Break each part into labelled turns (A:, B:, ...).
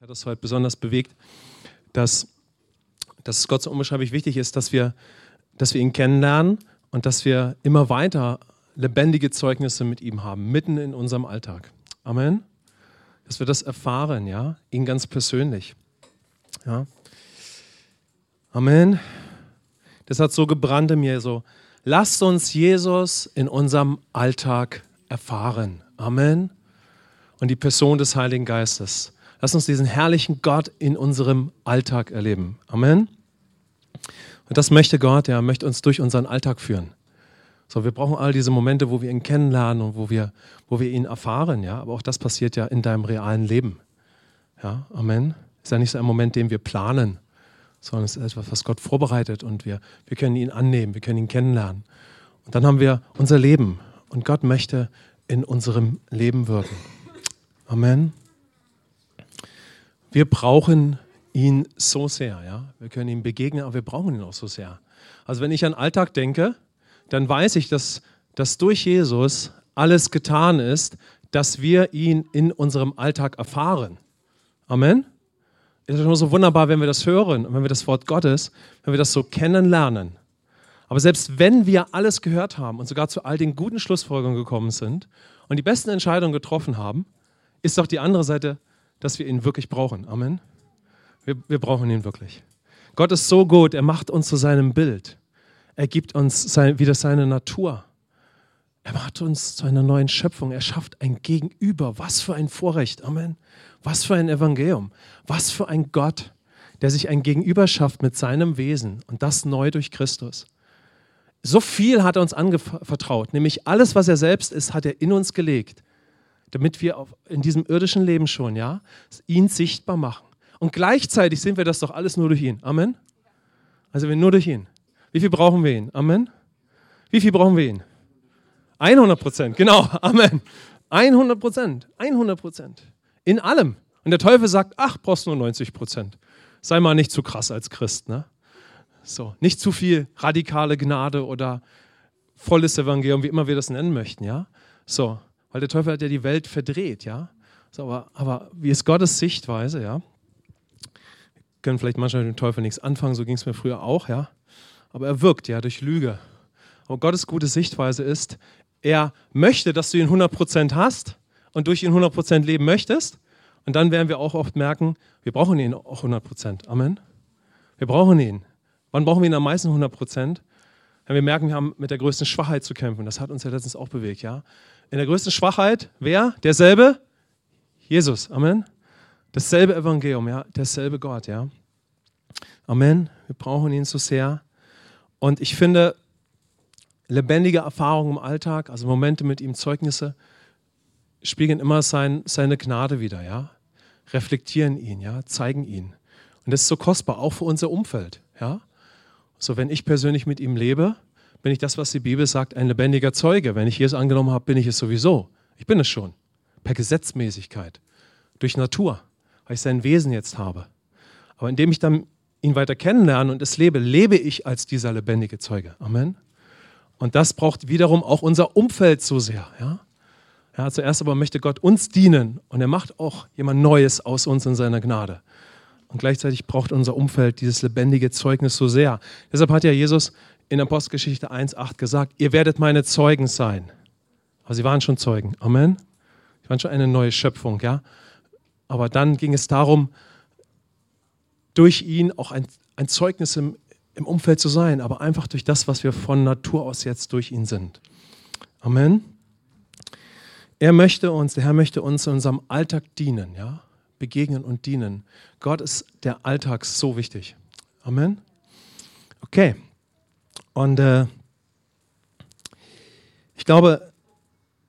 A: hat das heute besonders bewegt, dass, dass es Gott so unbeschreiblich wichtig ist, dass wir, dass wir ihn kennenlernen und dass wir immer weiter lebendige Zeugnisse mit ihm haben, mitten in unserem Alltag. Amen. Dass wir das erfahren, ja, ihn ganz persönlich. Ja. Amen. Das hat so gebrannt in mir, so, lasst uns Jesus in unserem Alltag erfahren. Amen. Und die Person des Heiligen Geistes. Lass uns diesen herrlichen Gott in unserem Alltag erleben. Amen. Und das möchte Gott, er möchte uns durch unseren Alltag führen. So, wir brauchen all diese Momente, wo wir ihn kennenlernen und wo wir, wo wir ihn erfahren, ja. Aber auch das passiert ja in deinem realen Leben. Ja, Amen. Ist ja nicht so ein Moment, den wir planen, sondern es ist etwas, was Gott vorbereitet und wir, wir können ihn annehmen, wir können ihn kennenlernen. Und dann haben wir unser Leben und Gott möchte in unserem Leben wirken. Amen. Wir brauchen ihn so sehr, ja. Wir können ihm begegnen, aber wir brauchen ihn auch so sehr. Also wenn ich an Alltag denke, dann weiß ich, dass, dass durch Jesus alles getan ist, dass wir ihn in unserem Alltag erfahren. Amen. Es ist nur so wunderbar, wenn wir das hören und wenn wir das Wort Gottes, wenn wir das so kennenlernen. Aber selbst wenn wir alles gehört haben und sogar zu all den guten Schlussfolgerungen gekommen sind und die besten Entscheidungen getroffen haben, ist doch die andere Seite dass wir ihn wirklich brauchen. Amen. Wir, wir brauchen ihn wirklich. Gott ist so gut, er macht uns zu seinem Bild. Er gibt uns sein, wieder seine Natur. Er macht uns zu einer neuen Schöpfung. Er schafft ein Gegenüber. Was für ein Vorrecht. Amen. Was für ein Evangelium. Was für ein Gott, der sich ein Gegenüber schafft mit seinem Wesen und das neu durch Christus. So viel hat er uns anvertraut, nämlich alles, was er selbst ist, hat er in uns gelegt damit wir in diesem irdischen Leben schon, ja, ihn sichtbar machen. Und gleichzeitig sind wir das doch alles nur durch ihn. Amen. Also wir nur durch ihn. Wie viel brauchen wir ihn? Amen. Wie viel brauchen wir ihn? 100 Prozent, genau. Amen. 100 Prozent, 100 Prozent. In allem. Und der Teufel sagt, ach, brauchst nur 90 Prozent. Sei mal nicht zu krass als Christ, ne? So, nicht zu viel radikale Gnade oder volles Evangelium, wie immer wir das nennen möchten, ja? So, weil der Teufel hat ja die Welt verdreht, ja. So, aber, aber wie ist Gottes Sichtweise, ja? Wir können vielleicht manchmal mit dem Teufel nichts anfangen, so ging es mir früher auch, ja. Aber er wirkt ja durch Lüge. Aber Gottes gute Sichtweise ist, er möchte, dass du ihn 100% hast und durch ihn 100% leben möchtest. Und dann werden wir auch oft merken, wir brauchen ihn auch 100%. Amen. Wir brauchen ihn. Wann brauchen wir ihn am meisten 100%? Wenn wir merken, wir haben mit der größten Schwachheit zu kämpfen. Das hat uns ja letztens auch bewegt, ja in der größten Schwachheit, wer? Derselbe? Jesus. Amen. Dasselbe Evangelium, ja, derselbe Gott, ja. Amen. Wir brauchen ihn so sehr. Und ich finde, lebendige Erfahrungen im Alltag, also Momente mit ihm, Zeugnisse, spiegeln immer sein, seine Gnade wieder, ja. Reflektieren ihn, ja, zeigen ihn. Und das ist so kostbar, auch für unser Umfeld, ja. So, wenn ich persönlich mit ihm lebe, bin ich das, was die Bibel sagt, ein lebendiger Zeuge. Wenn ich Jesus angenommen habe, bin ich es sowieso. Ich bin es schon. Per Gesetzmäßigkeit. Durch Natur. Weil ich sein Wesen jetzt habe. Aber indem ich dann ihn weiter kennenlerne und es lebe, lebe ich als dieser lebendige Zeuge. Amen. Und das braucht wiederum auch unser Umfeld so sehr. Ja? Ja, zuerst aber möchte Gott uns dienen und er macht auch jemand Neues aus uns in seiner Gnade. Und gleichzeitig braucht unser Umfeld dieses lebendige Zeugnis so sehr. Deshalb hat ja Jesus in Apostelgeschichte 1,8 gesagt, ihr werdet meine Zeugen sein. Aber sie waren schon Zeugen. Amen. Sie waren schon eine neue Schöpfung, ja. Aber dann ging es darum, durch ihn auch ein, ein Zeugnis im, im Umfeld zu sein, aber einfach durch das, was wir von Natur aus jetzt durch ihn sind. Amen. Er möchte uns, der Herr möchte uns in unserem Alltag dienen, ja, begegnen und dienen. Gott ist der Alltag so wichtig. Amen. Okay. Und äh, ich glaube,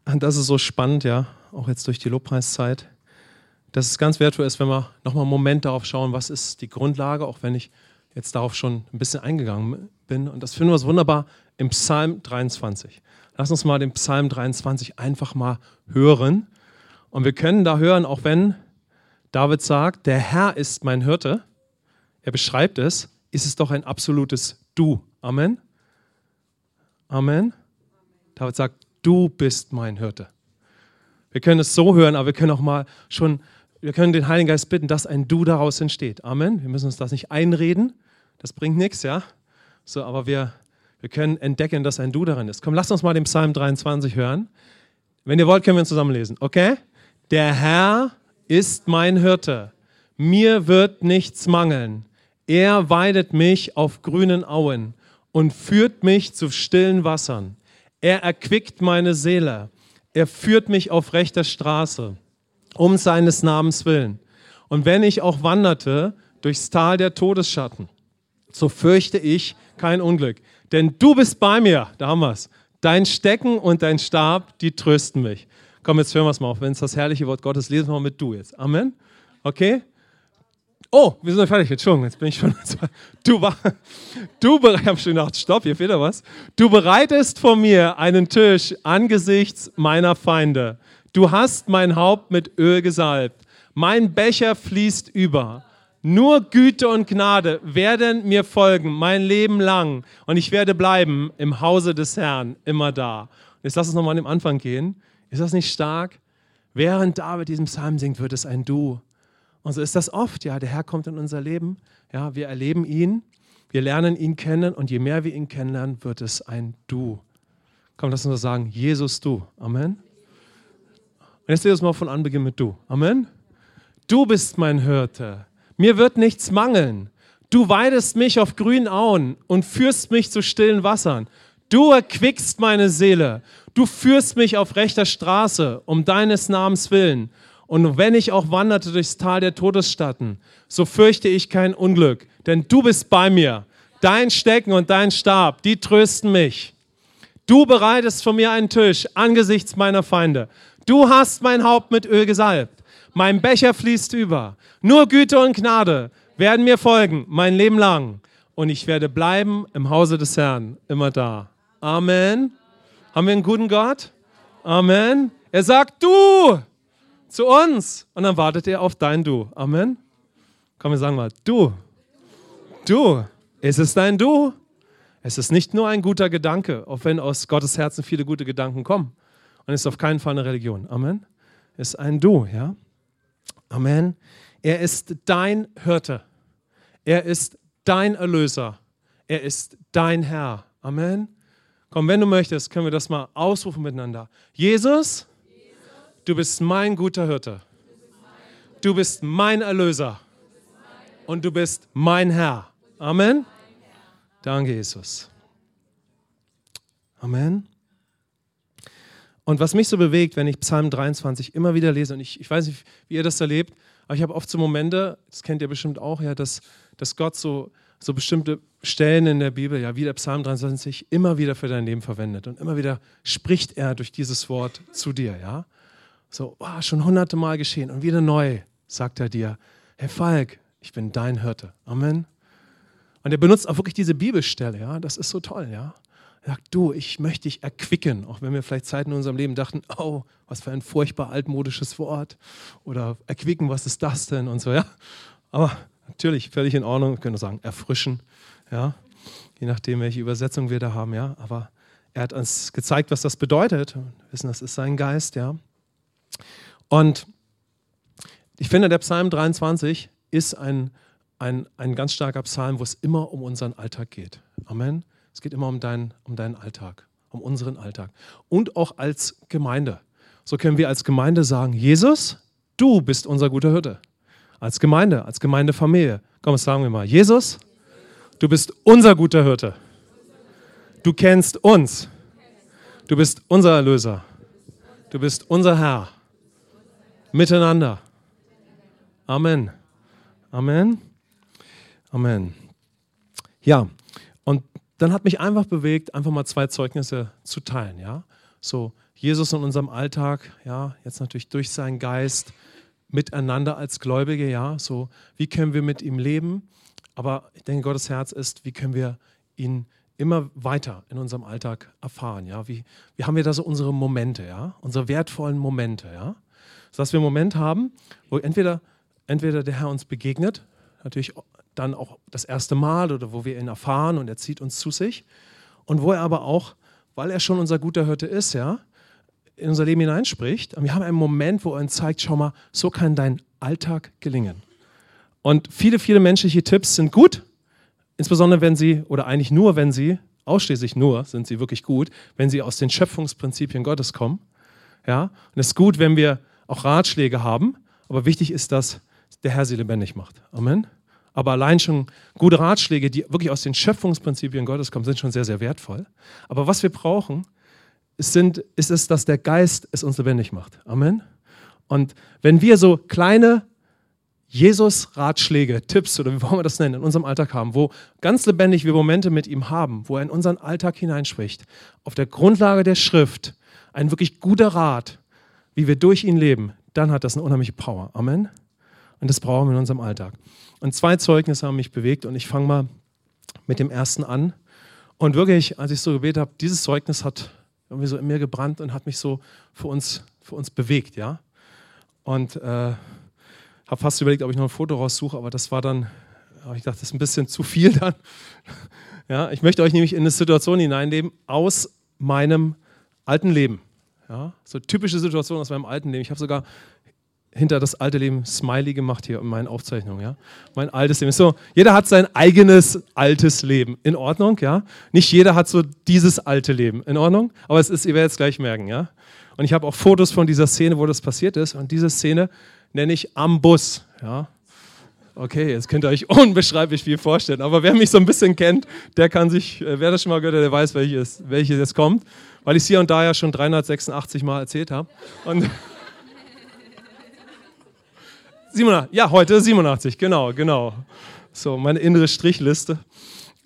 A: das ist so spannend, ja, auch jetzt durch die Lobpreiszeit, dass es ganz wertvoll ist, wenn wir nochmal einen Moment darauf schauen, was ist die Grundlage, auch wenn ich jetzt darauf schon ein bisschen eingegangen bin. Und das finden wir so wunderbar im Psalm 23. Lass uns mal den Psalm 23 einfach mal hören. Und wir können da hören, auch wenn David sagt, der Herr ist mein Hirte, er beschreibt es, ist es doch ein absolutes Du. Amen. Amen. David sagt, du bist mein Hirte. Wir können es so hören, aber wir können auch mal schon wir können den Heiligen Geist bitten, dass ein Du daraus entsteht. Amen. Wir müssen uns das nicht einreden. Das bringt nichts, ja. So, aber wir, wir können entdecken, dass ein Du darin ist. Komm, lasst uns mal den Psalm 23 hören. Wenn ihr wollt, können wir ihn zusammen lesen. Okay? Der Herr ist mein Hirte. Mir wird nichts mangeln. Er weidet mich auf grünen Auen und führt mich zu stillen Wassern. Er erquickt meine Seele. Er führt mich auf rechter Straße, um seines Namens willen. Und wenn ich auch wanderte durchs Tal der Todesschatten, so fürchte ich kein Unglück. Denn du bist bei mir, da haben wir es. Dein Stecken und dein Stab, die trösten mich. Komm, jetzt hören wir es mal auf. Wenn es das herrliche Wort Gottes lesen wir mal mit du jetzt. Amen. Okay? Oh, wir sind fertig. Entschuldigung, jetzt bin ich schon. Du, du gedacht, stopp, hier fehlt was. Du bereitest vor mir einen Tisch angesichts meiner Feinde. Du hast mein Haupt mit Öl gesalbt. Mein Becher fließt über. Nur Güte und Gnade werden mir folgen mein Leben lang und ich werde bleiben im Hause des Herrn immer da. Jetzt lass uns nochmal an den Anfang gehen. Ist das nicht stark? Während David diesen Psalm singt, wird es ein Du. Und so ist das oft. Ja, der Herr kommt in unser Leben. Ja, wir erleben ihn, wir lernen ihn kennen und je mehr wir ihn kennenlernen, wird es ein Du. Komm, lass uns sagen, Jesus Du. Amen. Und jetzt lesen wir mal von Anbeginn mit Du. Amen. Du bist mein Hirte. Mir wird nichts mangeln. Du weidest mich auf grünen Auen und führst mich zu stillen Wassern. Du erquickst meine Seele. Du führst mich auf rechter Straße um deines Namens willen. Und wenn ich auch wanderte durchs Tal der Todesstatten, so fürchte ich kein Unglück, denn du bist bei mir. Dein Stecken und dein Stab, die trösten mich. Du bereitest vor mir einen Tisch angesichts meiner Feinde. Du hast mein Haupt mit Öl gesalbt. Mein Becher fließt über. Nur Güte und Gnade werden mir folgen mein Leben lang. Und ich werde bleiben im Hause des Herrn, immer da. Amen. Haben wir einen guten Gott? Amen. Er sagt, du zu uns. Und dann wartet er auf dein Du. Amen. Komm, wir sagen mal, du. Du. Ist es dein Du? Es ist nicht nur ein guter Gedanke, auch wenn aus Gottes Herzen viele gute Gedanken kommen. Und es ist auf keinen Fall eine Religion. Amen. Es ist ein Du, ja. Amen. Er ist dein Hirte. Er ist dein Erlöser. Er ist dein Herr. Amen. Komm, wenn du möchtest, können wir das mal ausrufen miteinander. Jesus, du bist mein guter Hirte. Du bist mein Erlöser. Und du bist mein Herr. Amen. Danke, Jesus. Amen. Und was mich so bewegt, wenn ich Psalm 23 immer wieder lese, und ich, ich weiß nicht, wie ihr das erlebt, aber ich habe oft so Momente, das kennt ihr bestimmt auch, ja, dass, dass Gott so so bestimmte Stellen in der Bibel, ja, wie der Psalm 23, immer wieder für dein Leben verwendet. Und immer wieder spricht er durch dieses Wort zu dir, ja. So, oh, schon hunderte Mal geschehen. Und wieder neu sagt er dir, Herr Falk, ich bin dein Hirte. Amen. Und er benutzt auch wirklich diese Bibelstelle, ja. Das ist so toll, ja. Er sagt, du, ich möchte dich erquicken, auch wenn wir vielleicht Zeiten in unserem Leben dachten, oh, was für ein furchtbar altmodisches Wort. Oder erquicken, was ist das denn? Und so, ja. Aber natürlich völlig in Ordnung, wir können sagen, erfrischen, ja, je nachdem, welche Übersetzung wir da haben, ja, aber er hat uns gezeigt, was das bedeutet. Wir wissen, das ist sein Geist, ja. Und ich finde, der Psalm 23 ist ein, ein, ein ganz starker Psalm, wo es immer um unseren Alltag geht. Amen. Es geht immer um, dein, um deinen Alltag, um unseren Alltag. Und auch als Gemeinde. So können wir als Gemeinde sagen, Jesus, du bist unser guter Hirte als Gemeinde, als Gemeindefamilie. Komm, sagen wir mal. Jesus, du bist unser guter Hirte. Du kennst uns. Du bist unser Erlöser. Du bist unser Herr. Miteinander. Amen. Amen. Amen. Ja, und dann hat mich einfach bewegt, einfach mal zwei Zeugnisse zu teilen. Ja, so Jesus in unserem Alltag, ja, jetzt natürlich durch seinen Geist, miteinander als Gläubige, ja, so wie können wir mit ihm leben, aber ich denke, Gottes Herz ist, wie können wir ihn immer weiter in unserem Alltag erfahren, ja, wie, wie haben wir da so unsere Momente, ja, unsere wertvollen Momente, ja, so dass wir einen Moment haben, wo entweder, entweder der Herr uns begegnet, natürlich dann auch das erste Mal oder wo wir ihn erfahren und er zieht uns zu sich und wo er aber auch, weil er schon unser guter Hirte ist, ja, in unser Leben hineinspricht. Und wir haben einen Moment, wo er uns zeigt, schau mal, so kann dein Alltag gelingen. Und viele, viele menschliche Tipps sind gut, insbesondere wenn sie, oder eigentlich nur, wenn sie, ausschließlich nur, sind sie wirklich gut, wenn sie aus den Schöpfungsprinzipien Gottes kommen. Ja? Und es ist gut, wenn wir auch Ratschläge haben, aber wichtig ist, dass der Herr sie lebendig macht. Amen. Aber allein schon gute Ratschläge, die wirklich aus den Schöpfungsprinzipien Gottes kommen, sind schon sehr, sehr wertvoll. Aber was wir brauchen, sind, ist es, dass der Geist es uns lebendig macht. Amen. Und wenn wir so kleine Jesus-Ratschläge, Tipps oder wie wollen wir das nennen, in unserem Alltag haben, wo ganz lebendig wir Momente mit ihm haben, wo er in unseren Alltag hineinspricht, auf der Grundlage der Schrift, ein wirklich guter Rat, wie wir durch ihn leben, dann hat das eine unheimliche Power. Amen. Und das brauchen wir in unserem Alltag. Und zwei Zeugnisse haben mich bewegt und ich fange mal mit dem ersten an. Und wirklich, als ich so gebetet habe, dieses Zeugnis hat irgendwie so in mir gebrannt und hat mich so für uns, für uns bewegt, ja. Und äh, habe fast überlegt, ob ich noch ein Foto raussuche, aber das war dann, ich dachte, das ist ein bisschen zu viel dann. Ja, ich möchte euch nämlich in eine Situation hineinnehmen aus meinem alten Leben. Ja, so typische Situation aus meinem alten Leben. Ich habe sogar hinter das alte Leben Smiley gemacht hier in meinen Aufzeichnungen. Ja? Mein altes Leben. So, jeder hat sein eigenes altes Leben. In Ordnung, ja? Nicht jeder hat so dieses alte Leben. In Ordnung? Aber es ist, ihr werdet es gleich merken, ja? Und ich habe auch Fotos von dieser Szene, wo das passiert ist. Und diese Szene nenne ich am Bus, ja? Okay, jetzt könnt ihr euch unbeschreiblich viel vorstellen. Aber wer mich so ein bisschen kennt, der kann sich, äh, wer das schon mal gehört hat, der weiß, welches, welches jetzt kommt. Weil ich es hier und da ja schon 386 Mal erzählt habe. Und 87, ja, heute 87, genau, genau. So, meine innere Strichliste.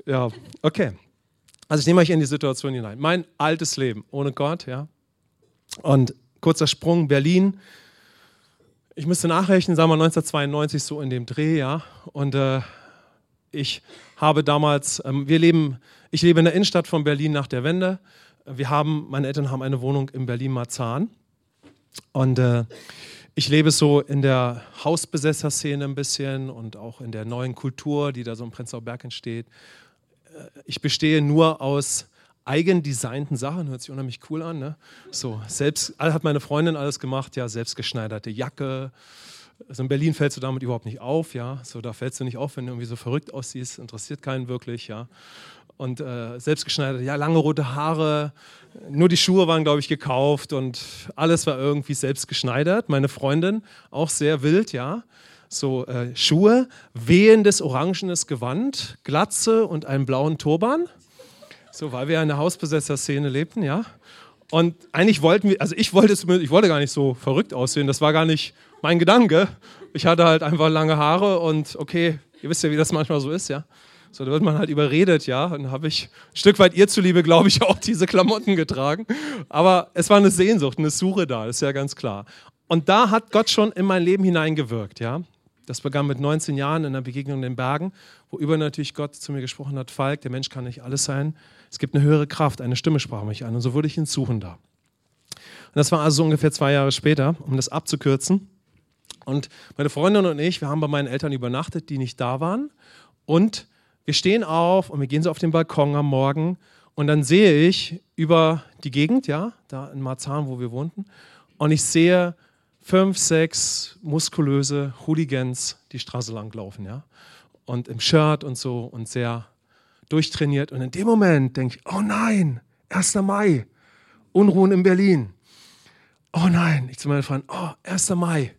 A: Ja, okay. Also ich nehme euch in die Situation hinein. Mein altes Leben ohne Gott, ja. Und kurzer Sprung, Berlin. Ich müsste nachrechnen, sagen wir 1992 so in dem Dreh, ja. Und äh, ich habe damals, ähm, wir leben, ich lebe in der Innenstadt von Berlin nach der Wende. Wir haben, meine Eltern haben eine Wohnung in Berlin-Marzahn. Und äh, ich lebe so in der Hausbesetzer-Szene ein bisschen und auch in der neuen Kultur, die da so im Prenzlauer Berg entsteht. Äh, ich bestehe nur aus eigendesignten Sachen, hört sich unheimlich cool an. Ne? So, selbst hat meine Freundin alles gemacht, ja, selbstgeschneiderte Jacke. Also in Berlin fällst du damit überhaupt nicht auf, ja. So, da fällst du nicht auf, wenn du irgendwie so verrückt aussiehst, interessiert keinen wirklich, ja und äh, selbstgeschneidert, ja, lange rote Haare. Nur die Schuhe waren, glaube ich, gekauft und alles war irgendwie selbst geschneidert. Meine Freundin, auch sehr wild, ja. So äh, Schuhe, wehendes orangenes Gewand, Glatze und einen blauen Turban. So, weil wir in der Hausbesetzer-Szene lebten, ja. Und eigentlich wollten wir, also ich wollte, ich wollte gar nicht so verrückt aussehen, das war gar nicht mein Gedanke. Ich hatte halt einfach lange Haare und okay, ihr wisst ja, wie das manchmal so ist, ja. So, da wird man halt überredet, ja. Und habe ich ein Stück weit ihr zuliebe, glaube ich, auch diese Klamotten getragen. Aber es war eine Sehnsucht, eine Suche da, ist ja ganz klar. Und da hat Gott schon in mein Leben hineingewirkt, ja. Das begann mit 19 Jahren in einer Begegnung in den Bergen, wo über natürlich Gott zu mir gesprochen hat: Falk, der Mensch kann nicht alles sein. Es gibt eine höhere Kraft, eine Stimme sprach mich an. Und so wurde ich ihn suchen da. Und das war also so ungefähr zwei Jahre später, um das abzukürzen. Und meine Freundin und ich, wir haben bei meinen Eltern übernachtet, die nicht da waren. Und wir stehen auf und wir gehen so auf den Balkon am Morgen und dann sehe ich über die Gegend, ja, da in Marzahn, wo wir wohnten, und ich sehe fünf, sechs muskulöse Hooligans die Straße lang laufen, ja, und im Shirt und so und sehr durchtrainiert. Und in dem Moment denke ich, oh nein, 1. Mai, Unruhen in Berlin. Oh nein, ich zu meinen Freunden, oh, 1. Mai.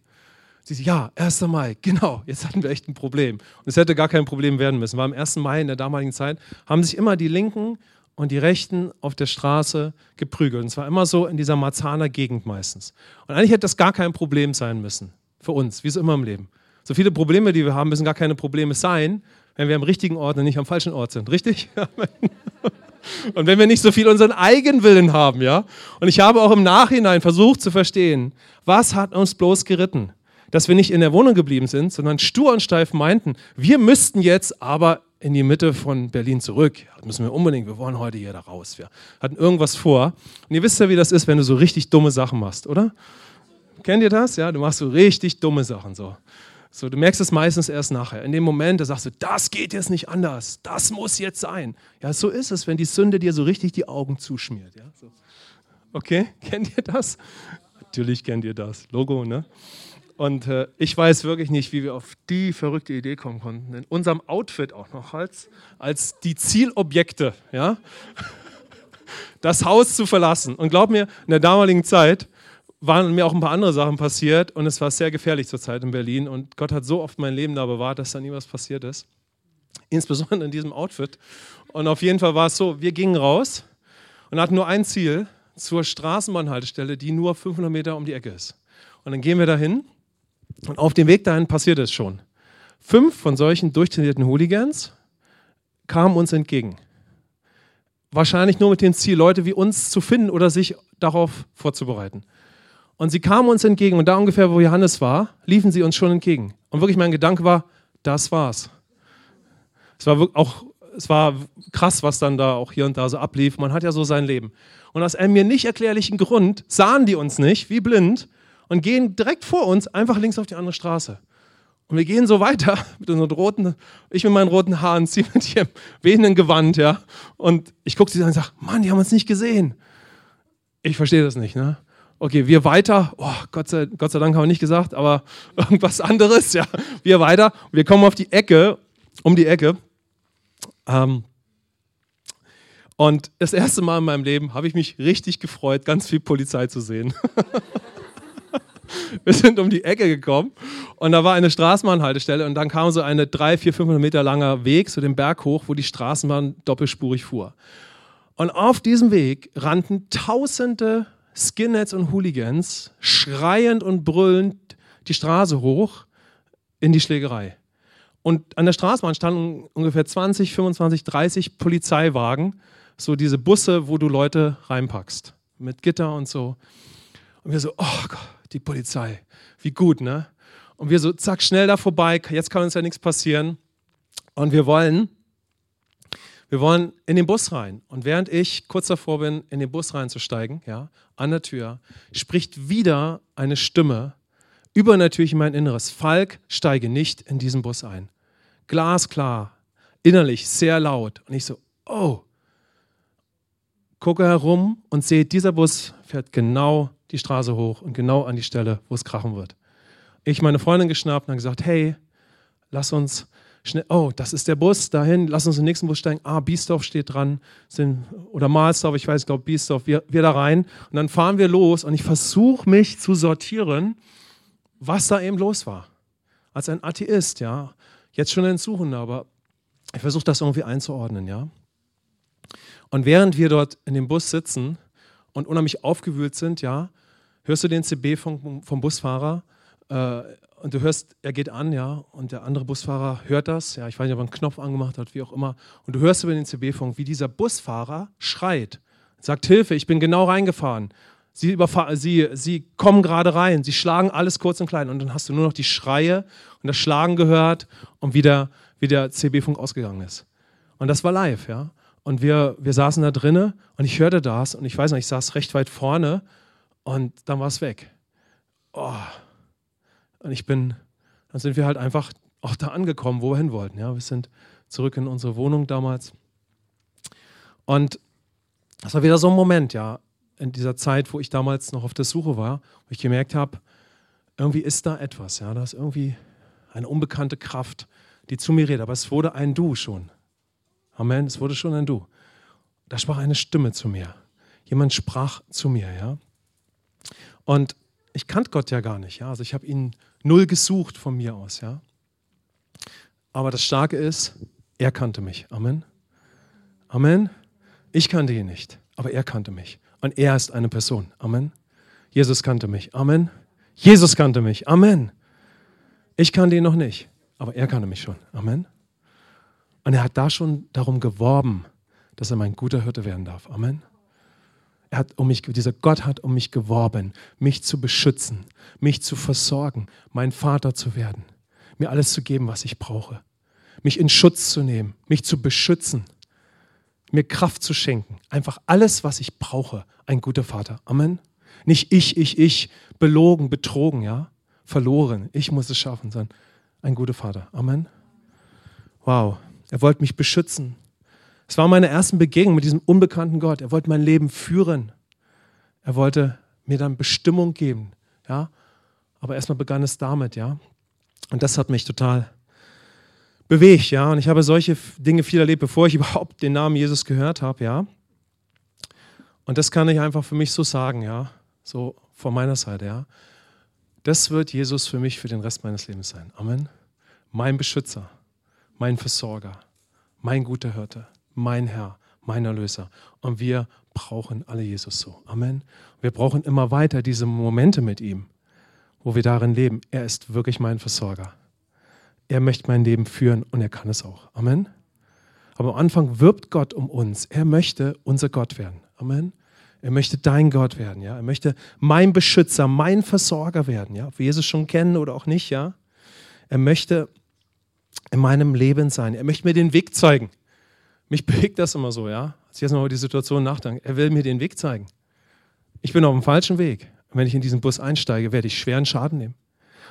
A: Sie sagt, ja, 1. Mai, genau, jetzt hatten wir echt ein Problem. Und es hätte gar kein Problem werden müssen, weil am 1. Mai in der damaligen Zeit haben sich immer die Linken und die Rechten auf der Straße geprügelt. Und zwar immer so in dieser Marzahner Gegend meistens. Und eigentlich hätte das gar kein Problem sein müssen für uns, wie so immer im Leben. So viele Probleme, die wir haben, müssen gar keine Probleme sein, wenn wir am richtigen Ort und nicht am falschen Ort sind. Richtig? Und wenn wir nicht so viel unseren Eigenwillen haben, ja? Und ich habe auch im Nachhinein versucht zu verstehen, was hat uns bloß geritten? Dass wir nicht in der Wohnung geblieben sind, sondern stur und steif meinten, wir müssten jetzt aber in die Mitte von Berlin zurück. Das müssen wir unbedingt, wir wollen heute hier da raus. Wir hatten irgendwas vor. Und ihr wisst ja, wie das ist, wenn du so richtig dumme Sachen machst, oder? Kennt ihr das? Ja, du machst so richtig dumme Sachen so. So, du merkst es meistens erst nachher. In dem Moment, da sagst du, das geht jetzt nicht anders. Das muss jetzt sein. Ja, so ist es, wenn die Sünde dir so richtig die Augen zuschmiert. Ja, so. Okay, kennt ihr das? Natürlich kennt ihr das. Logo, ne? Und äh, ich weiß wirklich nicht, wie wir auf die verrückte Idee kommen konnten. In unserem Outfit auch noch als, als die Zielobjekte, ja, das Haus zu verlassen. Und glaub mir, in der damaligen Zeit waren mir auch ein paar andere Sachen passiert und es war sehr gefährlich zur Zeit in Berlin. Und Gott hat so oft mein Leben da bewahrt, dass da nie was passiert ist. Insbesondere in diesem Outfit. Und auf jeden Fall war es so, wir gingen raus und hatten nur ein Ziel, zur Straßenbahnhaltestelle, die nur 500 Meter um die Ecke ist. Und dann gehen wir dahin und auf dem Weg dahin passiert es schon. Fünf von solchen durchtrainierten Hooligans kamen uns entgegen. Wahrscheinlich nur mit dem Ziel, Leute wie uns zu finden oder sich darauf vorzubereiten. Und sie kamen uns entgegen und da ungefähr, wo Johannes war, liefen sie uns schon entgegen. Und wirklich mein Gedanke war, das war's. Es war auch es war krass, was dann da auch hier und da so ablief. Man hat ja so sein Leben. Und aus einem mir nicht erklärlichen Grund sahen die uns nicht, wie blind, und gehen direkt vor uns einfach links auf die andere Straße. Und wir gehen so weiter mit unseren roten, ich mit meinen roten Haaren, sie mit ihrem wehenden Gewand, ja. Und ich gucke sie an und sage, Mann, die haben uns nicht gesehen. Ich verstehe das nicht, ne? Okay, wir weiter. Oh, Gott sei, Gott sei Dank haben wir nicht gesagt, aber irgendwas anderes, ja. Wir weiter. Wir kommen auf die Ecke, um die Ecke. Ähm, und das erste Mal in meinem Leben habe ich mich richtig gefreut, ganz viel Polizei zu sehen. Wir sind um die Ecke gekommen und da war eine Straßenbahnhaltestelle und dann kam so eine 300, 400, 500 Meter langer Weg zu dem Berg hoch, wo die Straßenbahn doppelspurig fuhr. Und auf diesem Weg rannten tausende Skinheads und Hooligans schreiend und brüllend die Straße hoch in die Schlägerei. Und an der Straßenbahn standen ungefähr 20, 25, 30 Polizeiwagen, so diese Busse, wo du Leute reinpackst, mit Gitter und so. Und wir so, oh Gott, die Polizei, wie gut, ne? Und wir so, zack, schnell da vorbei, jetzt kann uns ja nichts passieren. Und wir wollen, wir wollen in den Bus rein. Und während ich kurz davor bin, in den Bus reinzusteigen, ja, an der Tür, spricht wieder eine Stimme übernatürlich in mein Inneres. Falk, steige nicht in diesen Bus ein glasklar, innerlich sehr laut. Und ich so, oh, gucke herum und sehe, dieser Bus fährt genau die Straße hoch und genau an die Stelle, wo es krachen wird. Ich meine Freundin geschnappt und habe gesagt, hey, lass uns schnell, oh, das ist der Bus, dahin, lass uns in den nächsten Bus steigen. Ah, Biesdorf steht dran, sind, oder Mahlsdorf, ich weiß, ich glaube Biesdorf, wir, wir da rein. Und dann fahren wir los und ich versuche mich zu sortieren, was da eben los war. Als ein Atheist, ja jetzt schon ein Suchender, aber ich versuche das irgendwie einzuordnen, ja. Und während wir dort in dem Bus sitzen und unheimlich aufgewühlt sind, ja, hörst du den CB vom, vom Busfahrer äh, und du hörst, er geht an, ja, und der andere Busfahrer hört das, ja, ich weiß nicht, ob er einen Knopf angemacht hat, wie auch immer, und du hörst über den CB-Funk, wie dieser Busfahrer schreit, sagt Hilfe, ich bin genau reingefahren. Sie, sie, sie kommen gerade rein, sie schlagen alles kurz und klein und dann hast du nur noch die Schreie und das Schlagen gehört und wieder, wie der CB-Funk ausgegangen ist. Und das war live, ja. Und wir, wir saßen da drinnen und ich hörte das und ich weiß noch, ich saß recht weit vorne und dann war es weg. Oh. Und ich bin, dann sind wir halt einfach auch da angekommen, wo wir hin wollten. Ja, wir sind zurück in unsere Wohnung damals. Und das war wieder so ein Moment, ja in dieser Zeit, wo ich damals noch auf der Suche war, wo ich gemerkt habe, irgendwie ist da etwas, ja, da ist irgendwie eine unbekannte Kraft, die zu mir redet. Aber es wurde ein Du schon. Amen, es wurde schon ein Du. Da sprach eine Stimme zu mir. Jemand sprach zu mir, ja. Und ich kannte Gott ja gar nicht, ja. Also ich habe ihn null gesucht von mir aus, ja. Aber das Starke ist, er kannte mich. Amen. Amen. Ich kannte ihn nicht, aber er kannte mich. Und er ist eine Person. Amen. Jesus kannte mich. Amen. Jesus kannte mich. Amen. Ich kannte ihn noch nicht, aber er kannte mich schon. Amen. Und er hat da schon darum geworben, dass er mein guter Hirte werden darf. Amen. Er hat um mich, dieser Gott hat um mich geworben, mich zu beschützen, mich zu versorgen, mein Vater zu werden, mir alles zu geben, was ich brauche, mich in Schutz zu nehmen, mich zu beschützen mir Kraft zu schenken. Einfach alles, was ich brauche. Ein guter Vater. Amen. Nicht ich, ich, ich, belogen, betrogen, ja, verloren. Ich muss es schaffen, sondern ein guter Vater. Amen. Wow. Er wollte mich beschützen. Es war meine ersten Begegnung mit diesem unbekannten Gott. Er wollte mein Leben führen. Er wollte mir dann Bestimmung geben, ja. Aber erstmal begann es damit, ja. Und das hat mich total bewegt, ja. Und ich habe solche Dinge viel erlebt, bevor ich überhaupt den Namen Jesus gehört habe, ja. Und das kann ich einfach für mich so sagen, ja. So von meiner Seite, ja. Das wird Jesus für mich für den Rest meines Lebens sein. Amen. Mein Beschützer, mein Versorger, mein guter Hirte, mein Herr, mein Erlöser. Und wir brauchen alle Jesus so. Amen. Wir brauchen immer weiter diese Momente mit ihm, wo wir darin leben. Er ist wirklich mein Versorger. Er möchte mein Leben führen und er kann es auch. Amen. Aber am Anfang wirbt Gott um uns. Er möchte unser Gott werden. Amen. Er möchte dein Gott werden, ja. Er möchte mein Beschützer, mein Versorger werden, ja. Ob wir Jesus schon kennen oder auch nicht, ja. Er möchte in meinem Leben sein. Er möchte mir den Weg zeigen. Mich bewegt das immer so, ja. Als ich jetzt mal über die Situation nachdenke. Er will mir den Weg zeigen. Ich bin auf dem falschen Weg. Und wenn ich in diesen Bus einsteige, werde ich schweren Schaden nehmen.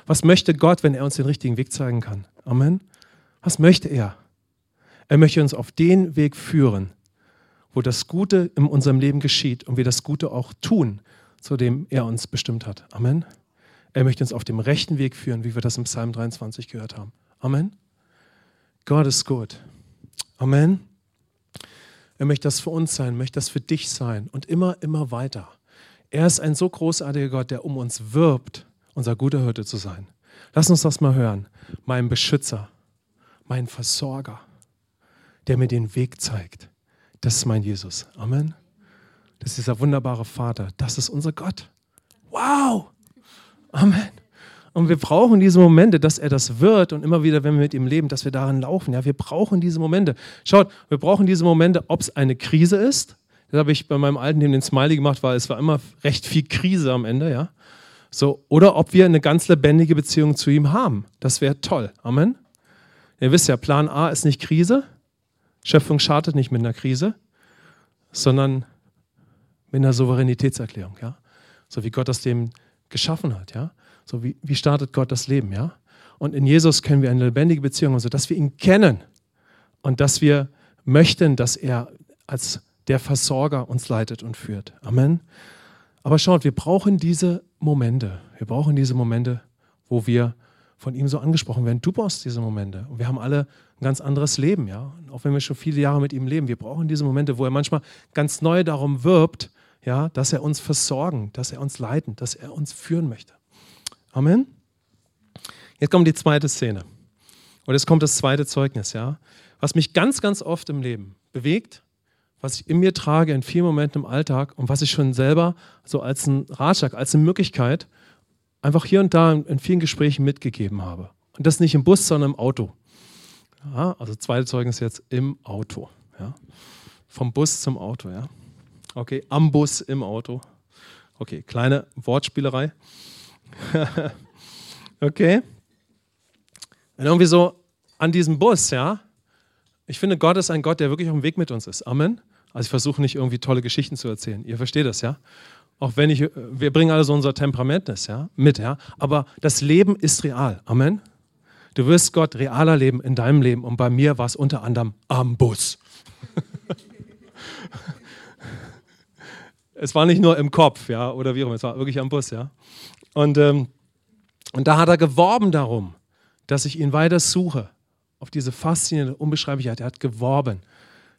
A: Was möchte Gott, wenn er uns den richtigen Weg zeigen kann? Amen. Was möchte er? Er möchte uns auf den Weg führen, wo das Gute in unserem Leben geschieht und wir das Gute auch tun, zu dem er uns bestimmt hat. Amen. Er möchte uns auf dem rechten Weg führen, wie wir das im Psalm 23 gehört haben. Amen. Gott ist gut. Amen. Er möchte das für uns sein, möchte das für dich sein und immer, immer weiter. Er ist ein so großartiger Gott, der um uns wirbt, unser guter Hirte zu sein. Lass uns das mal hören. Mein Beschützer, mein Versorger, der mir den Weg zeigt. Das ist mein Jesus. Amen. Das ist dieser wunderbare Vater. Das ist unser Gott. Wow. Amen. Und wir brauchen diese Momente, dass er das wird und immer wieder, wenn wir mit ihm leben, dass wir darin laufen. Ja, wir brauchen diese Momente. Schaut, wir brauchen diese Momente, ob es eine Krise ist. Das habe ich bei meinem alten Leben den Smiley gemacht, weil es war immer recht viel Krise am Ende, ja. So, oder ob wir eine ganz lebendige Beziehung zu ihm haben. Das wäre toll. Amen. Ihr wisst ja, Plan A ist nicht Krise. Schöpfung startet nicht mit einer Krise, sondern mit einer Souveränitätserklärung, ja. So wie Gott das dem geschaffen hat, ja. So wie, wie startet Gott das Leben, ja? Und in Jesus können wir eine lebendige Beziehung haben, sodass wir ihn kennen und dass wir möchten, dass er als der Versorger uns leitet und führt. Amen. Aber schaut, wir brauchen diese Momente. Wir brauchen diese Momente, wo wir von ihm so angesprochen werden. Du brauchst diese Momente. Und wir haben alle ein ganz anderes Leben, ja. Auch wenn wir schon viele Jahre mit ihm leben. Wir brauchen diese Momente, wo er manchmal ganz neu darum wirbt, ja, dass er uns versorgen, dass er uns leiten, dass er uns führen möchte. Amen. Jetzt kommt die zweite Szene. Und jetzt kommt das zweite Zeugnis, ja. Was mich ganz, ganz oft im Leben bewegt, was ich in mir trage in vielen Momenten im Alltag und was ich schon selber so als ein Ratschlag, als eine Möglichkeit einfach hier und da in vielen Gesprächen mitgegeben habe. Und das nicht im Bus, sondern im Auto. Ja, also zweite Zeugnis jetzt im Auto. Ja. Vom Bus zum Auto, ja. Okay, am Bus im Auto. Okay, kleine Wortspielerei. okay. Und irgendwie so an diesem Bus, ja. Ich finde, Gott ist ein Gott, der wirklich auf dem Weg mit uns ist. Amen. Also ich versuche nicht irgendwie tolle Geschichten zu erzählen. Ihr versteht das, ja? Auch wenn ich, wir bringen alle so unser Temperament ja, mit, ja. Aber das Leben ist real. Amen. Du wirst Gott realer leben in deinem Leben. Und bei mir war es unter anderem am Bus. es war nicht nur im Kopf, ja, oder wie auch immer, es war wirklich am Bus, ja. Und, ähm, und da hat er geworben darum, dass ich ihn weiter suche. Auf diese faszinierende Unbeschreiblichkeit. Er hat geworben,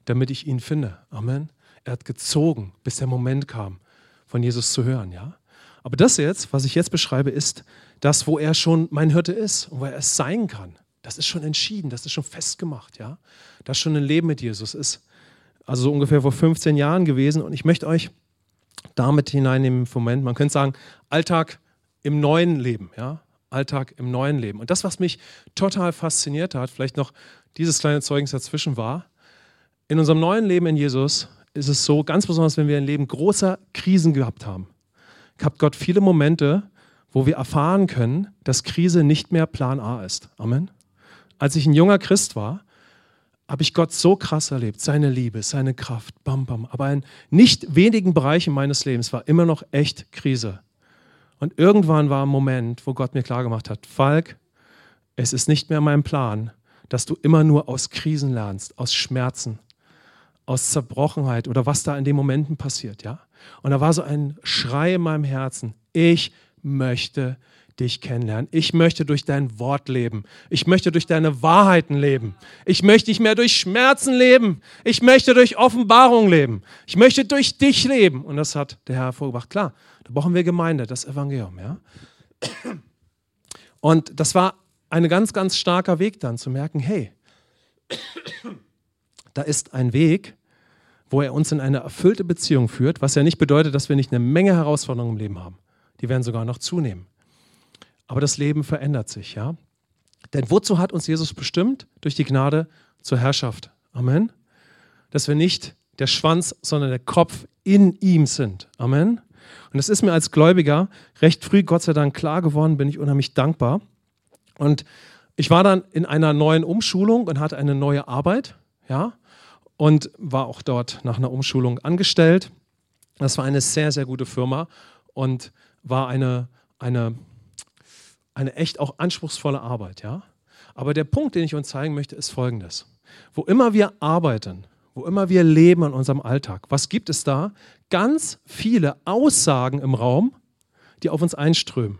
A: damit ich ihn finde. Amen. Er hat gezogen, bis der Moment kam, von Jesus zu hören. Ja? Aber das jetzt, was ich jetzt beschreibe, ist das, wo er schon mein Hirte ist und wo er es sein kann. Das ist schon entschieden, das ist schon festgemacht. Ja? Das schon ein Leben mit Jesus ist. Also so ungefähr vor 15 Jahren gewesen. Und ich möchte euch damit hineinnehmen im Moment. Man könnte sagen, Alltag im neuen Leben, ja, Alltag im neuen Leben. Und das, was mich total fasziniert hat, vielleicht noch dieses kleine Zeugnis dazwischen war, in unserem neuen Leben in Jesus ist es so, ganz besonders, wenn wir ein Leben großer Krisen gehabt haben, hat Gott viele Momente, wo wir erfahren können, dass Krise nicht mehr Plan A ist. Amen. Als ich ein junger Christ war, habe ich Gott so krass erlebt, seine Liebe, seine Kraft, bam, bam. Aber in nicht wenigen Bereichen meines Lebens war immer noch echt Krise. Und irgendwann war ein Moment, wo Gott mir klargemacht hat, Falk, es ist nicht mehr mein Plan, dass du immer nur aus Krisen lernst, aus Schmerzen, aus Zerbrochenheit oder was da in den Momenten passiert, ja? Und da war so ein Schrei in meinem Herzen. Ich möchte dich kennenlernen. Ich möchte durch dein Wort leben. Ich möchte durch deine Wahrheiten leben. Ich möchte nicht mehr durch Schmerzen leben. Ich möchte durch Offenbarung leben. Ich möchte durch dich leben. Und das hat der Herr hervorgebracht. Klar, da brauchen wir Gemeinde, das Evangelium. Ja? Und das war ein ganz, ganz starker Weg dann zu merken, hey, da ist ein Weg, wo er uns in eine erfüllte Beziehung führt, was ja nicht bedeutet, dass wir nicht eine Menge Herausforderungen im Leben haben. Die werden sogar noch zunehmen. Aber das Leben verändert sich, ja? Denn wozu hat uns Jesus bestimmt? Durch die Gnade zur Herrschaft. Amen. Dass wir nicht der Schwanz, sondern der Kopf in ihm sind. Amen. Und das ist mir als Gläubiger recht früh, Gott sei Dank, klar geworden, bin ich unheimlich dankbar. Und ich war dann in einer neuen Umschulung und hatte eine neue Arbeit, ja, und war auch dort nach einer Umschulung angestellt. Das war eine sehr, sehr gute Firma und war eine, eine, eine echt auch anspruchsvolle Arbeit, ja. Aber der Punkt, den ich uns zeigen möchte, ist folgendes. Wo immer wir arbeiten, wo immer wir leben in unserem Alltag, was gibt es da? Ganz viele Aussagen im Raum, die auf uns einströmen.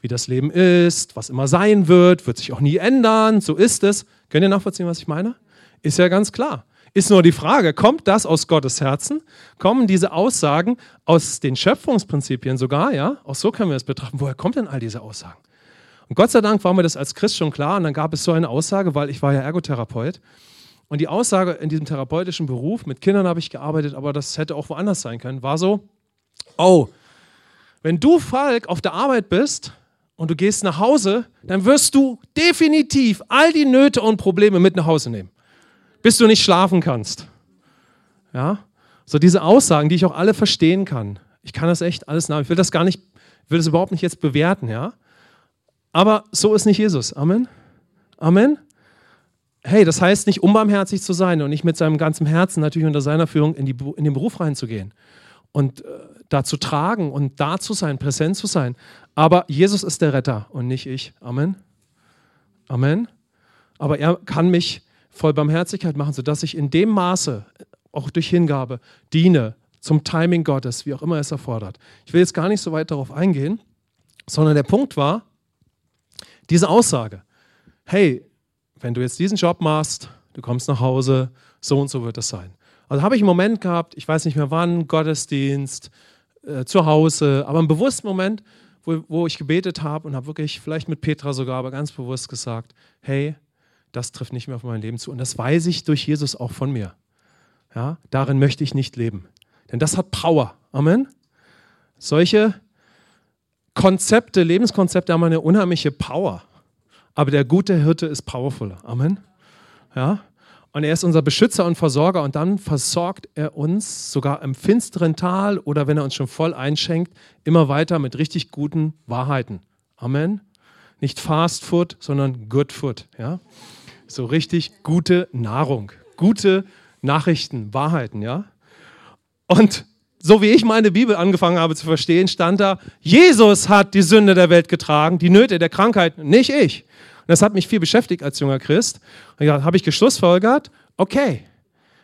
A: Wie das Leben ist, was immer sein wird, wird sich auch nie ändern, so ist es. Könnt ihr nachvollziehen, was ich meine? Ist ja ganz klar. Ist nur die Frage, kommt das aus Gottes Herzen? Kommen diese Aussagen aus den Schöpfungsprinzipien sogar? Ja, auch so können wir es betrachten. Woher kommen denn all diese Aussagen? Und Gott sei Dank war mir das als Christ schon klar. Und dann gab es so eine Aussage, weil ich war ja Ergotherapeut. Und die Aussage in diesem therapeutischen Beruf, mit Kindern habe ich gearbeitet, aber das hätte auch woanders sein können, war so, oh, wenn du, Falk, auf der Arbeit bist und du gehst nach Hause, dann wirst du definitiv all die Nöte und Probleme mit nach Hause nehmen bis du nicht schlafen kannst. Ja? So diese Aussagen, die ich auch alle verstehen kann. Ich kann das echt alles nach. Ich will das gar nicht, will das überhaupt nicht jetzt bewerten, ja? Aber so ist nicht Jesus. Amen. Amen. Hey, das heißt nicht unbarmherzig zu sein und nicht mit seinem ganzen Herzen natürlich unter seiner Führung in, die, in den Beruf reinzugehen und äh, da zu tragen und da zu sein, präsent zu sein. Aber Jesus ist der Retter und nicht ich. Amen. Amen. Aber er kann mich voll Barmherzigkeit machen, sodass ich in dem Maße, auch durch Hingabe, diene zum Timing Gottes, wie auch immer es erfordert. Ich will jetzt gar nicht so weit darauf eingehen, sondern der Punkt war, diese Aussage, hey, wenn du jetzt diesen Job machst, du kommst nach Hause, so und so wird es sein. Also habe ich einen Moment gehabt, ich weiß nicht mehr wann, Gottesdienst, äh, zu Hause, aber einen bewussten Moment, wo, wo ich gebetet habe und habe wirklich, vielleicht mit Petra sogar, aber ganz bewusst gesagt, hey, das trifft nicht mehr auf mein Leben zu. Und das weiß ich durch Jesus auch von mir. Ja, darin möchte ich nicht leben. Denn das hat Power. Amen. Solche Konzepte, Lebenskonzepte haben eine unheimliche Power. Aber der gute Hirte ist powerfuller. Amen. Ja. Und er ist unser Beschützer und Versorger und dann versorgt er uns sogar im finsteren Tal oder wenn er uns schon voll einschenkt, immer weiter mit richtig guten Wahrheiten. Amen. Nicht Fast Food, sondern Good Food. Ja? So richtig gute Nahrung, gute Nachrichten, Wahrheiten, ja? Und so wie ich meine Bibel angefangen habe zu verstehen, stand da, Jesus hat die Sünde der Welt getragen, die Nöte der Krankheit, nicht ich. Und das hat mich viel beschäftigt als junger Christ. Und da habe ich geschlussfolgert, okay,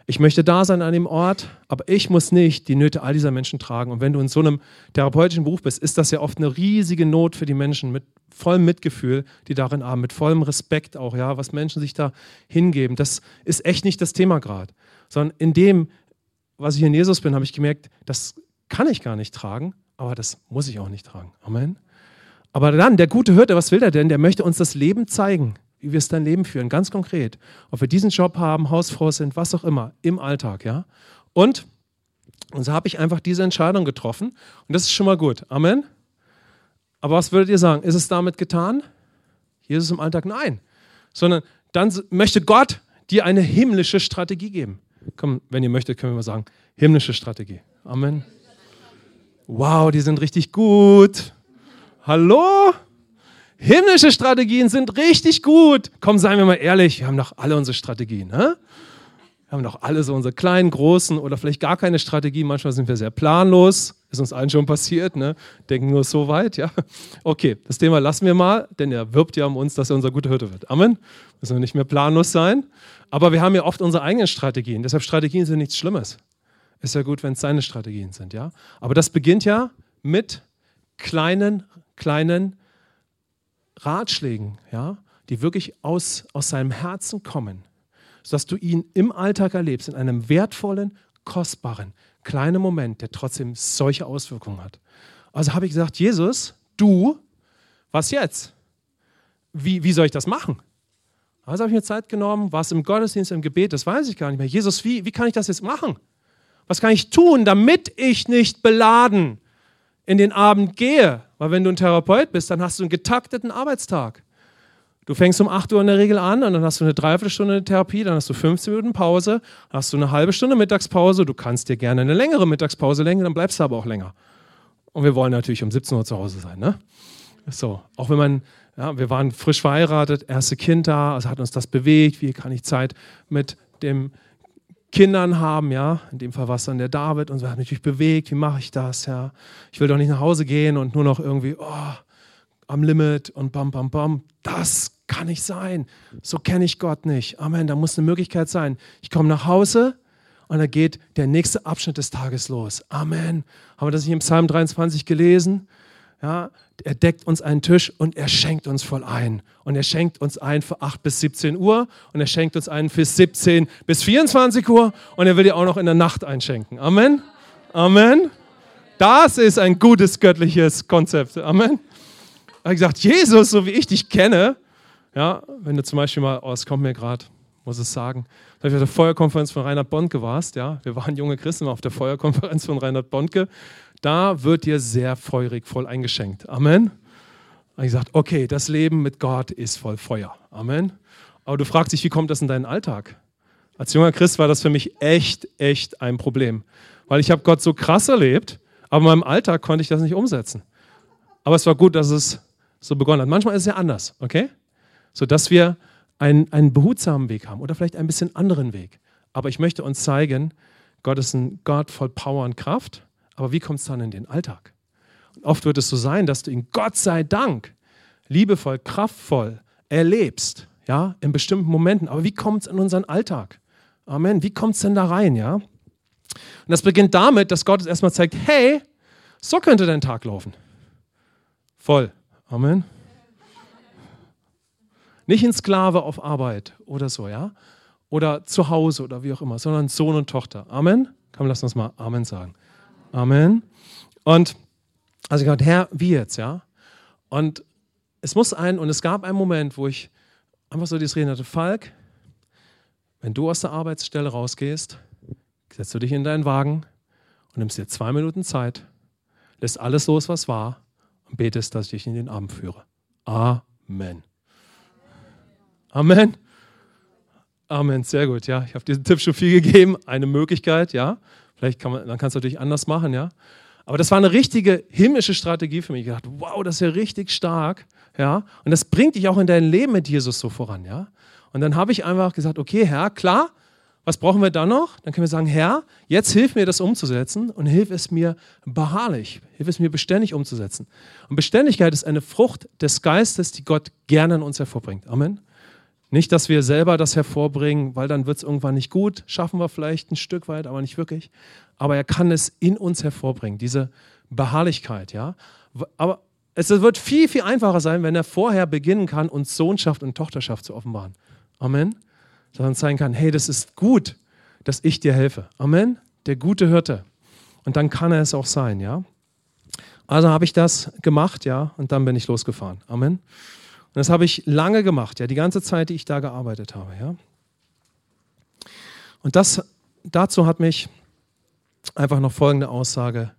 A: ich möchte da sein an dem Ort, aber ich muss nicht die Nöte all dieser Menschen tragen. Und wenn du in so einem therapeutischen Beruf bist, ist das ja oft eine riesige Not für die Menschen mit vollem Mitgefühl, die darin haben, mit vollem Respekt auch, ja, was Menschen sich da hingeben. Das ist echt nicht das Thema gerade, sondern in dem, was ich in Jesus bin, habe ich gemerkt, das kann ich gar nicht tragen, aber das muss ich auch nicht tragen. Amen. Aber dann, der gute Hirte, was will er denn? Der möchte uns das Leben zeigen wie wir es dein Leben führen, ganz konkret. Ob wir diesen Job haben, Hausfrau sind, was auch immer, im Alltag, ja. Und, und so habe ich einfach diese Entscheidung getroffen und das ist schon mal gut. Amen. Aber was würdet ihr sagen? Ist es damit getan? Jesus im Alltag? Nein. Sondern dann möchte Gott dir eine himmlische Strategie geben. Komm, wenn ihr möchtet, können wir mal sagen, himmlische Strategie. Amen. Wow, die sind richtig gut. Hallo? Himmlische Strategien sind richtig gut. Komm, seien wir mal ehrlich, wir haben doch alle unsere Strategien. Ne? Wir haben doch alle so unsere kleinen, großen oder vielleicht gar keine Strategie. Manchmal sind wir sehr planlos. Ist uns allen schon passiert. Ne? Denken nur so weit. Ja? Okay, das Thema lassen wir mal, denn er wirbt ja um uns, dass er unser guter Hirte wird. Amen. Müssen wir nicht mehr planlos sein. Aber wir haben ja oft unsere eigenen Strategien. Deshalb Strategien sind nichts Schlimmes. ist ja gut, wenn es seine Strategien sind, ja. Aber das beginnt ja mit kleinen, kleinen Ratschlägen, ja, die wirklich aus, aus seinem Herzen kommen, sodass du ihn im Alltag erlebst, in einem wertvollen, kostbaren, kleinen Moment, der trotzdem solche Auswirkungen hat. Also habe ich gesagt, Jesus, du, was jetzt? Wie, wie soll ich das machen? Also habe ich mir Zeit genommen, war es im Gottesdienst, im Gebet, das weiß ich gar nicht mehr. Jesus, wie, wie kann ich das jetzt machen? Was kann ich tun, damit ich nicht beladen in den Abend gehe? Weil wenn du ein Therapeut bist, dann hast du einen getakteten Arbeitstag. Du fängst um 8 Uhr in der Regel an und dann hast du eine Dreiviertelstunde Therapie, dann hast du 15 Minuten Pause, dann hast du eine halbe Stunde Mittagspause. Du kannst dir gerne eine längere Mittagspause lenken, dann bleibst du aber auch länger. Und wir wollen natürlich um 17 Uhr zu Hause sein. Ne? So, auch wenn man, ja, wir waren frisch verheiratet, erste Kind da, also hat uns das bewegt, wie kann ich Zeit mit dem Kindern haben, ja, in dem Fall war es dann der David und so hat mich natürlich bewegt, wie mache ich das, ja. Ich will doch nicht nach Hause gehen und nur noch irgendwie, oh, am Limit und bam, bam, bam. Das kann nicht sein. So kenne ich Gott nicht. Amen. Da muss eine Möglichkeit sein. Ich komme nach Hause und da geht der nächste Abschnitt des Tages los. Amen. Haben wir das nicht im Psalm 23 gelesen? Ja, er deckt uns einen Tisch und er schenkt uns voll ein. Und er schenkt uns ein für 8 bis 17 Uhr und er schenkt uns einen für 17 bis 24 Uhr und er will dir auch noch in der Nacht einschenken. Amen. Amen. Das ist ein gutes göttliches Konzept. Amen. Er hat gesagt, Jesus, so wie ich dich kenne, ja, wenn du zum Beispiel mal, oh, es kommt mir gerade, muss es sagen, da ich auf der Feuerkonferenz von Reinhard Bondke warst, ja, wir waren junge Christen auf der Feuerkonferenz von Reinhard Bondke, da wird dir sehr feurig voll eingeschenkt. Amen. Und ich gesagt, okay, das Leben mit Gott ist voll Feuer. Amen. Aber du fragst dich, wie kommt das in deinen Alltag? Als junger Christ war das für mich echt, echt ein Problem. Weil ich habe Gott so krass erlebt, aber in meinem Alltag konnte ich das nicht umsetzen. Aber es war gut, dass es so begonnen hat. Manchmal ist es ja anders, okay? Sodass wir einen, einen behutsamen Weg haben oder vielleicht ein bisschen anderen Weg. Aber ich möchte uns zeigen, Gott ist ein Gott voll Power und Kraft. Aber wie kommt es dann in den Alltag? Und oft wird es so sein, dass du ihn Gott sei Dank liebevoll, kraftvoll erlebst, ja, in bestimmten Momenten. Aber wie kommt es in unseren Alltag? Amen. Wie kommt es denn da rein, ja? Und das beginnt damit, dass Gott es erstmal zeigt, hey, so könnte dein Tag laufen. Voll. Amen. Nicht ein Sklave auf Arbeit oder so, ja? Oder zu Hause oder wie auch immer, sondern Sohn und Tochter. Amen. Komm, lass uns mal Amen sagen. Amen. Und also ich dachte, Herr, wie jetzt, ja? Und es muss ein, und es gab einen Moment, wo ich einfach so dieses Reden hatte, Falk, wenn du aus der Arbeitsstelle rausgehst, setzt du dich in deinen Wagen und nimmst dir zwei Minuten Zeit, lässt alles los, was war, und betest, dass ich dich in den Abend führe. Amen. Amen. Amen, sehr gut, ja. Ich habe diesen Tipp schon viel gegeben. Eine Möglichkeit, ja. Vielleicht kann man, dann kannst du natürlich anders machen, ja. Aber das war eine richtige himmlische Strategie für mich. Ich dachte, wow, das ist ja richtig stark, ja. Und das bringt dich auch in dein Leben mit Jesus so voran, ja. Und dann habe ich einfach gesagt, okay, Herr, klar, was brauchen wir dann noch? Dann können wir sagen, Herr, jetzt hilf mir das umzusetzen und hilf es mir beharrlich, hilf es mir beständig umzusetzen. Und Beständigkeit ist eine Frucht des Geistes, die Gott gerne in uns hervorbringt. Amen. Nicht, dass wir selber das hervorbringen, weil dann wird es irgendwann nicht gut. Schaffen wir vielleicht ein Stück weit, aber nicht wirklich. Aber er kann es in uns hervorbringen, diese Beharrlichkeit. Ja? Aber es wird viel, viel einfacher sein, wenn er vorher beginnen kann, uns Sohnschaft und Tochterschaft zu offenbaren. Amen. Dass er zeigen kann, hey, das ist gut, dass ich dir helfe. Amen. Der gute Hirte. Und dann kann er es auch sein, ja. Also habe ich das gemacht, ja, und dann bin ich losgefahren. Amen. Und das habe ich lange gemacht, ja, die ganze Zeit, die ich da gearbeitet habe, ja. Und das, dazu hat mich einfach noch folgende Aussage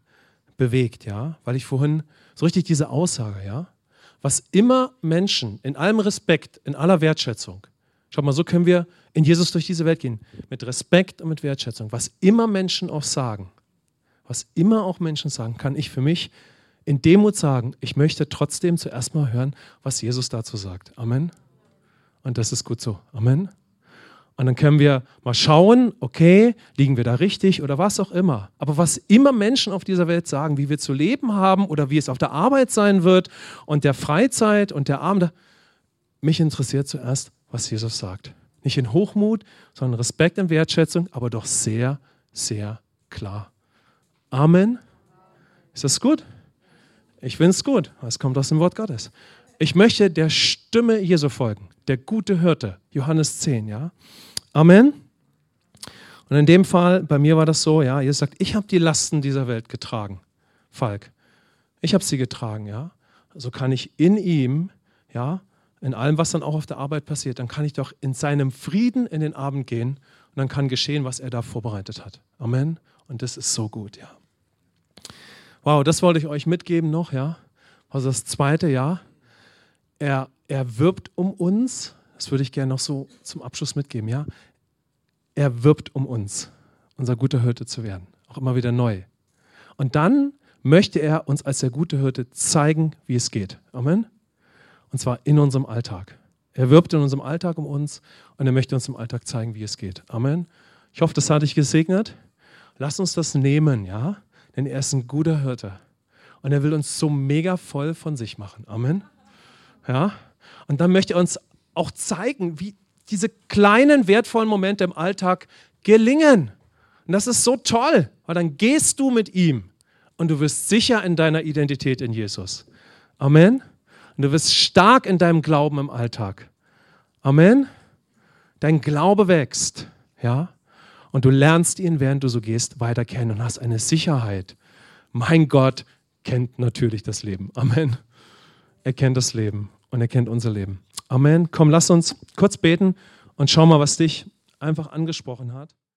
A: bewegt, ja, weil ich vorhin so richtig diese Aussage, ja, was immer Menschen in allem Respekt, in aller Wertschätzung, schau mal, so können wir in Jesus durch diese Welt gehen, mit Respekt und mit Wertschätzung, was immer Menschen auch sagen, was immer auch Menschen sagen, kann ich für mich in Demut sagen, ich möchte trotzdem zuerst mal hören, was Jesus dazu sagt. Amen. Und das ist gut so. Amen. Und dann können wir mal schauen, okay, liegen wir da richtig oder was auch immer. Aber was immer Menschen auf dieser Welt sagen, wie wir zu leben haben oder wie es auf der Arbeit sein wird und der Freizeit und der Abend, mich interessiert zuerst, was Jesus sagt. Nicht in Hochmut, sondern Respekt und Wertschätzung, aber doch sehr, sehr klar. Amen. Ist das gut? Ich finde es gut. Es kommt aus dem Wort Gottes. Ich möchte der Stimme Jesu folgen. Der gute Hirte. Johannes 10, ja. Amen. Und in dem Fall, bei mir war das so, ja, Jesus sagt, ich habe die Lasten dieser Welt getragen. Falk. Ich habe sie getragen, ja. Also kann ich in ihm, ja, in allem, was dann auch auf der Arbeit passiert, dann kann ich doch in seinem Frieden in den Abend gehen und dann kann geschehen, was er da vorbereitet hat. Amen. Und das ist so gut, ja. Wow, das wollte ich euch mitgeben noch, ja. Also das zweite, ja. Er, er wirbt um uns. Das würde ich gerne noch so zum Abschluss mitgeben, ja. Er wirbt um uns, unser guter Hirte zu werden. Auch immer wieder neu. Und dann möchte er uns als der gute Hirte zeigen, wie es geht. Amen. Und zwar in unserem Alltag. Er wirbt in unserem Alltag um uns und er möchte uns im Alltag zeigen, wie es geht. Amen. Ich hoffe, das hat dich gesegnet. Lass uns das nehmen, ja? Denn er ist ein guter Hirte. Und er will uns so mega voll von sich machen. Amen. Ja? Und dann möchte er uns auch zeigen, wie diese kleinen, wertvollen Momente im Alltag gelingen. Und das ist so toll, weil dann gehst du mit ihm und du wirst sicher in deiner Identität in Jesus. Amen. Und du wirst stark in deinem Glauben im Alltag. Amen. Dein Glaube wächst, ja. Und du lernst ihn, während du so gehst, weiter kennen und hast eine Sicherheit. Mein Gott kennt natürlich das Leben. Amen. Er kennt das Leben und er kennt unser Leben. Amen. Komm, lass uns kurz beten und schau mal, was dich einfach angesprochen hat.